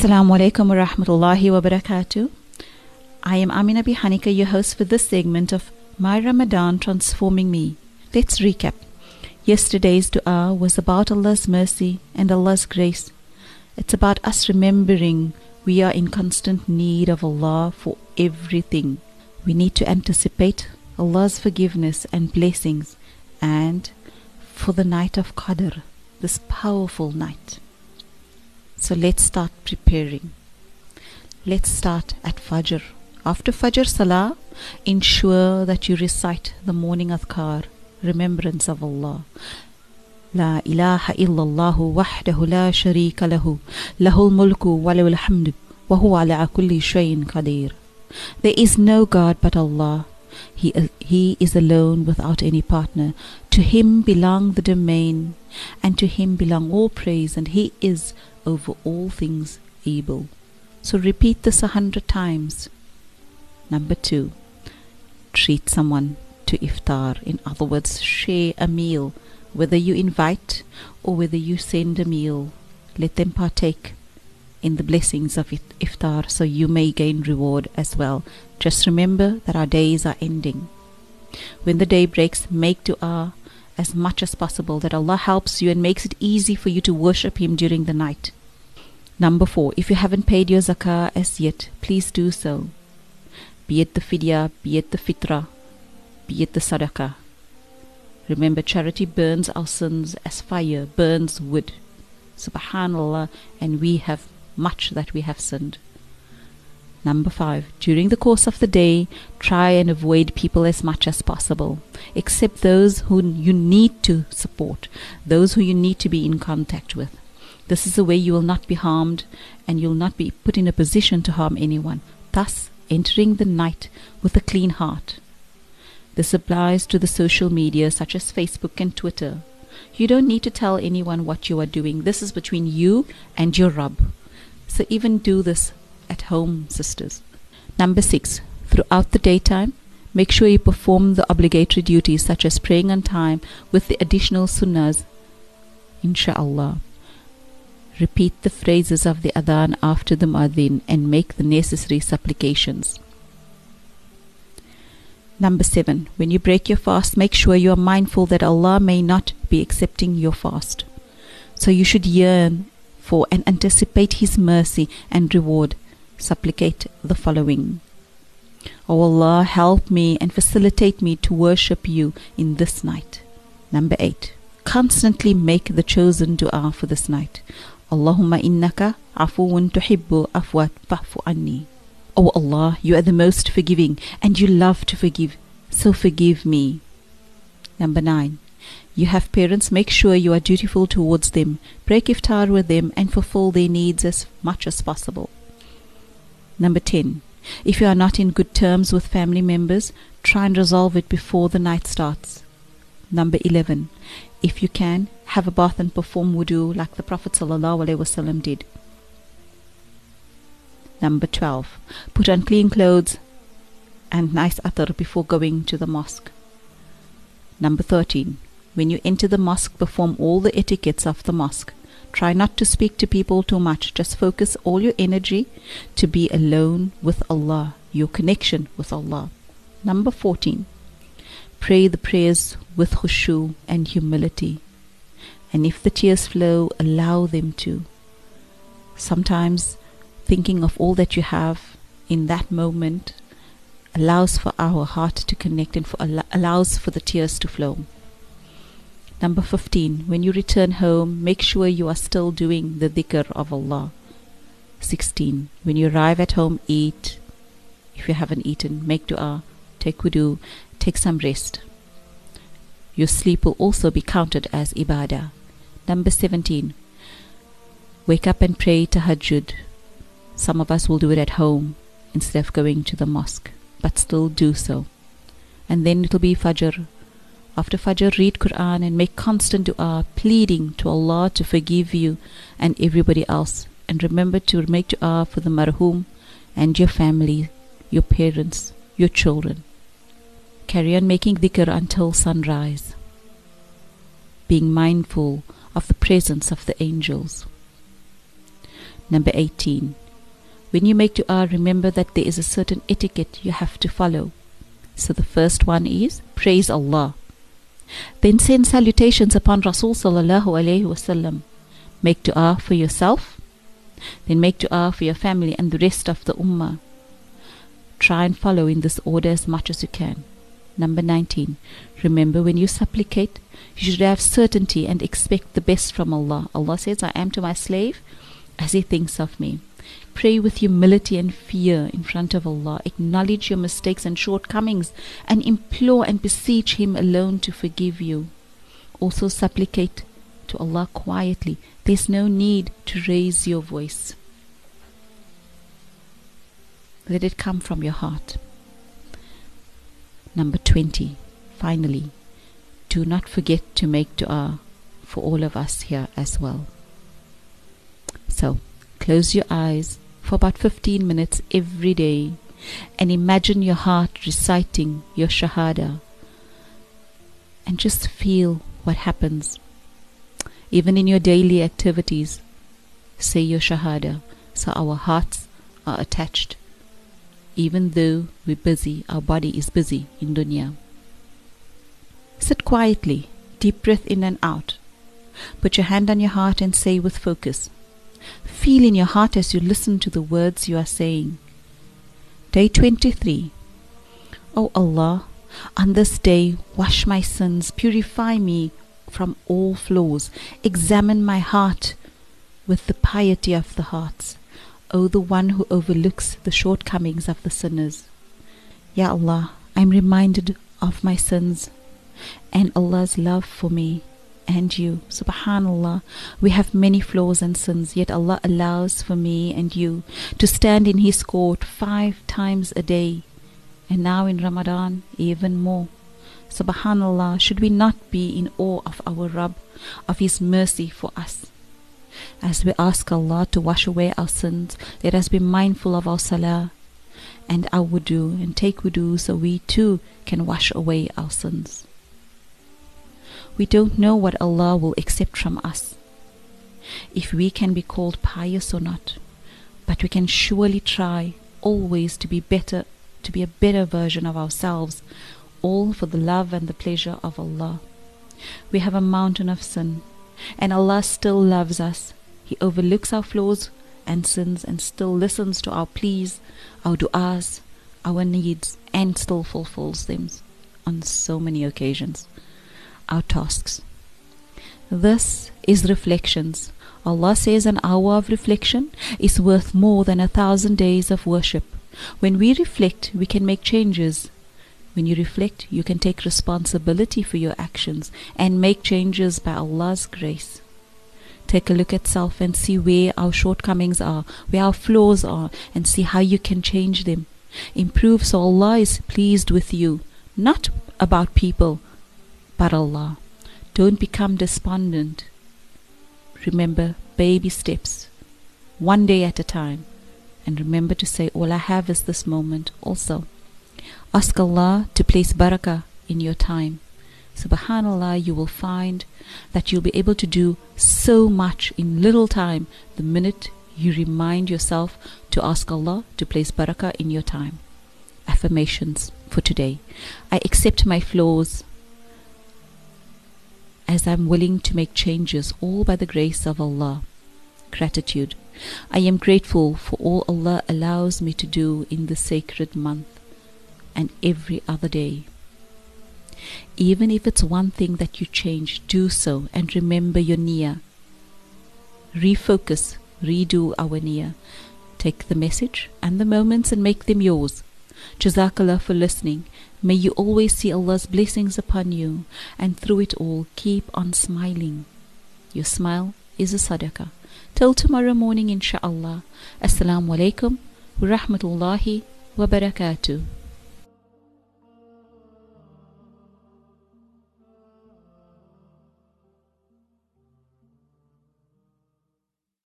Assalamu alaikum wa rahmatullahi wa barakatuh. I am Amina Bihanika, your host for this segment of My Ramadan Transforming Me. Let's recap. Yesterday's dua was about Allah's mercy and Allah's grace. It's about us remembering we are in constant need of Allah for everything. We need to anticipate Allah's forgiveness and blessings and for the night of Qadr, this powerful night. So let's start preparing. Let's start at Fajr. After Fajr Salah, ensure that you recite the morning adhkar, remembrance of Allah. لا إله إلا الله وحده لا شريك له له الملك وله الحمد وهو على كل شيء قدير There is no God but Allah he, uh, he is alone without any partner. To Him belong the domain, and to Him belong all praise, and He is over all things able. So repeat this a hundred times. Number two, treat someone to iftar. In other words, share a meal. Whether you invite or whether you send a meal, let them partake in the blessings of iftar so you may gain reward as well. Just remember that our days are ending. When the day breaks, make dua as much as possible that Allah helps you and makes it easy for you to worship Him during the night. Number four, if you haven't paid your zakah as yet, please do so. Be it the fidya, be it the fitra, be it the sadaqah. Remember, charity burns our sins as fire burns wood. Subhanallah, and we have much that we have sinned. Number five, during the course of the day, try and avoid people as much as possible, except those who you need to support, those who you need to be in contact with. This is the way you will not be harmed and you'll not be put in a position to harm anyone, thus entering the night with a clean heart. This applies to the social media such as Facebook and Twitter. You don't need to tell anyone what you are doing. This is between you and your Rabb. So even do this at home, sisters. Number six, throughout the daytime, make sure you perform the obligatory duties such as praying on time with the additional sunnahs, insha'Allah. Repeat the phrases of the adhan after the muadhin and make the necessary supplications. Number seven, when you break your fast, make sure you are mindful that Allah may not be accepting your fast. So you should yearn for and anticipate His mercy and reward. Supplicate the following. O Allah, help me and facilitate me to worship you in this night. Number eight, constantly make the chosen dua for this night. Allahumma innaka afuun tuhibbu afwat fa'fu anni. O Allah, you are the most forgiving and you love to forgive, so forgive me. Number nine, you have parents, make sure you are dutiful towards them, break iftar with them, and fulfill their needs as much as possible. Number 10. If you are not in good terms with family members, try and resolve it before the night starts. Number 11. If you can, have a bath and perform wudu like the Prophet ﷺ did. Number 12. Put on clean clothes and nice attar before going to the mosque. Number 13. When you enter the mosque, perform all the etiquettes of the mosque. Try not to speak to people too much. Just focus all your energy to be alone with Allah, your connection with Allah. Number 14. Pray the prayers with khushu and humility. And if the tears flow, allow them to. Sometimes thinking of all that you have in that moment allows for our heart to connect and for, allows for the tears to flow. Number 15. When you return home, make sure you are still doing the dhikr of Allah. 16. When you arrive at home, eat. If you haven't eaten, make dua, take wudu, take some rest. Your sleep will also be counted as ibadah. Number 17. Wake up and pray tahajjud. Some of us will do it at home instead of going to the mosque, but still do so. And then it'll be Fajr. After Fajr, read Quran and make constant dua, pleading to Allah to forgive you and everybody else. And remember to make dua for the marhum and your family, your parents, your children. Carry on making dhikr until sunrise, being mindful of the presence of the angels. Number 18. When you make dua, remember that there is a certain etiquette you have to follow. So the first one is praise Allah. Then send salutations upon Rasul sallallahu alaihi wasallam. Make dua for yourself. Then make dua for your family and the rest of the ummah. Try and follow in this order as much as you can. Number 19. Remember when you supplicate, you should have certainty and expect the best from Allah. Allah says, I am to my slave as he thinks of me. Pray with humility and fear in front of Allah. Acknowledge your mistakes and shortcomings and implore and beseech Him alone to forgive you. Also supplicate to Allah quietly. There's no need to raise your voice. Let it come from your heart. Number 20. Finally, do not forget to make dua for all of us here as well. So, close your eyes for about 15 minutes every day and imagine your heart reciting your Shahada and just feel what happens. Even in your daily activities, say your Shahada so our hearts are attached. Even though we're busy, our body is busy in dunya. Sit quietly, deep breath in and out. Put your hand on your heart and say with focus. Feel in your heart as you listen to the words you are saying. Day 23. O Allah, on this day, wash my sins, purify me from all flaws, examine my heart with the piety of the hearts. O the one who overlooks the shortcomings of the sinners. Ya Allah, I am reminded of my sins and Allah's love for me and you. Subhanallah, we have many flaws and sins, yet Allah allows for me and you to stand in His court five times a day, and now in Ramadan, even more. Subhanallah, should we not be in awe of our Rabb, of His mercy for us? As we ask Allah to wash away our sins, let us be mindful of our salah and our wudu and take wudu so we too can wash away our sins. We don't know what Allah will accept from us, if we can be called pious or not, but we can surely try always to be better, to be a better version of ourselves, all for the love and the pleasure of Allah. We have a mountain of sin, and Allah still loves us. He overlooks our flaws and sins and still listens to our pleas, our du'as, our needs, and still fulfills them on so many occasions our tasks. This is reflections. Allah says an hour of reflection is worth more than a thousand days of worship. When we reflect, we can make changes. When you reflect, you can take responsibility for your actions and make changes by Allah's grace. Take a look at self and see where our shortcomings are, where our flaws are, and see how you can change them. Improve so Allah is pleased with you, not about people, but Allah. Don't become despondent. Remember baby steps, one day at a time. And remember to say, All I have is this moment also. Ask Allah to place barakah in your time. Subhanallah, you will find that you'll be able to do so much in little time the minute you remind yourself to ask Allah to place barakah in your time. Affirmations for today. I accept my flaws as I'm willing to make changes all by the grace of Allah. Gratitude. I am grateful for all Allah allows me to do in the sacred month and every other day. Even if it's one thing that you change, do so and remember your niyyah. Refocus, redo our niyyah. Take the message and the moments and make them yours. Jazakallah for listening. May you always see Allah's blessings upon you and through it all keep on smiling. Your smile is a sadaqah. Till tomorrow morning, inshaAllah. Assalamu alaikum wa rahmatullahi wa barakatuh.